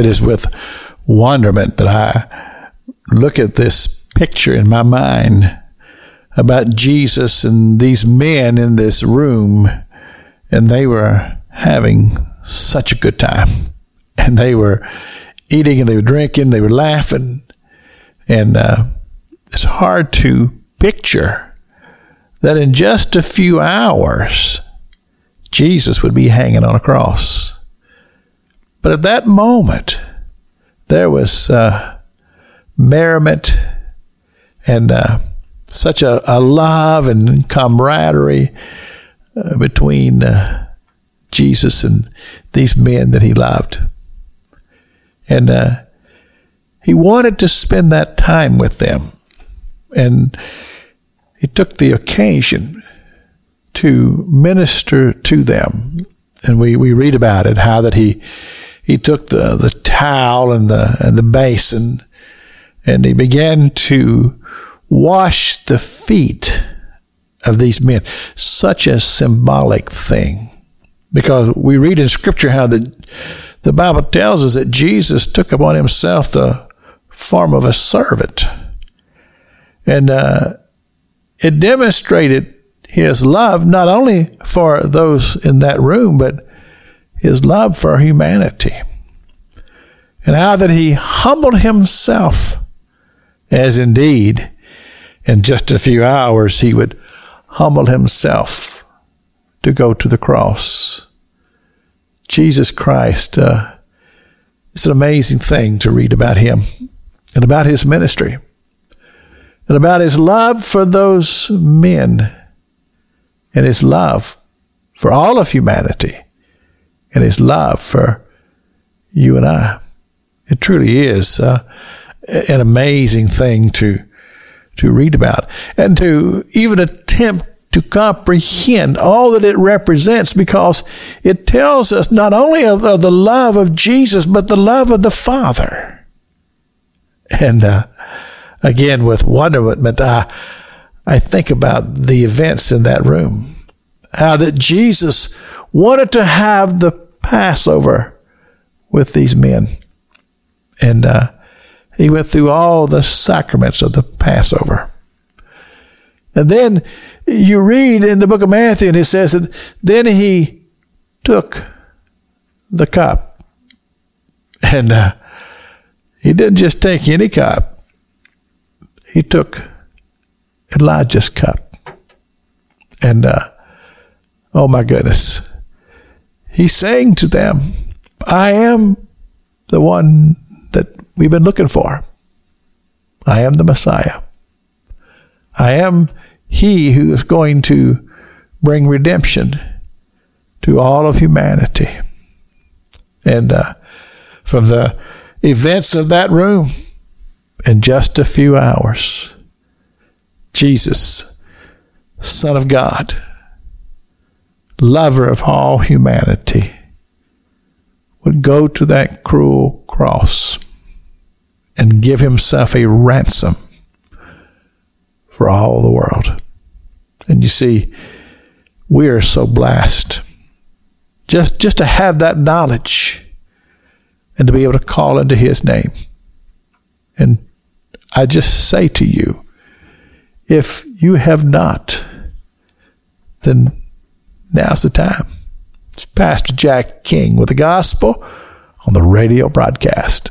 It is with wonderment that I look at this picture in my mind about Jesus and these men in this room, and they were having such a good time. And they were eating and they were drinking, they were laughing. And uh, it's hard to picture that in just a few hours, Jesus would be hanging on a cross. But at that moment, there was uh, merriment and uh, such a, a, love and camaraderie uh, between uh, Jesus and these men that he loved. And uh, he wanted to spend that time with them. And he took the occasion to minister to them. And we, we read about it, how that he he took the, the towel and the and the basin and he began to wash the feet of these men. Such a symbolic thing. Because we read in scripture how the the Bible tells us that Jesus took upon himself the form of a servant. And uh, it demonstrated his love not only for those in that room, but his love for humanity. And how that he humbled himself, as indeed in just a few hours he would humble himself to go to the cross. Jesus Christ, uh, it's an amazing thing to read about him and about his ministry and about his love for those men and his love for all of humanity and his love for you and I. It truly is uh, an amazing thing to to read about and to even attempt to comprehend all that it represents because it tells us not only of, of the love of Jesus but the love of the Father. And uh, again, with wonderment, I I think about the events in that room, how that Jesus wanted to have the Passover with these men. And uh, he went through all the sacraments of the Passover. And then you read in the book of Matthew, and it says that then he took the cup. And uh, he didn't just take any cup, he took Elijah's cup. And uh, oh my goodness He's saying to them, I am the one that we've been looking for. I am the Messiah. I am he who is going to bring redemption to all of humanity. And uh, from the events of that room, in just a few hours, Jesus, Son of God, lover of all humanity, would go to that cruel cross and give himself a ransom for all the world. And you see, we are so blessed just, just to have that knowledge and to be able to call into his name. And I just say to you, if you have not, then Now's the time. It's Pastor Jack King with the gospel on the radio broadcast.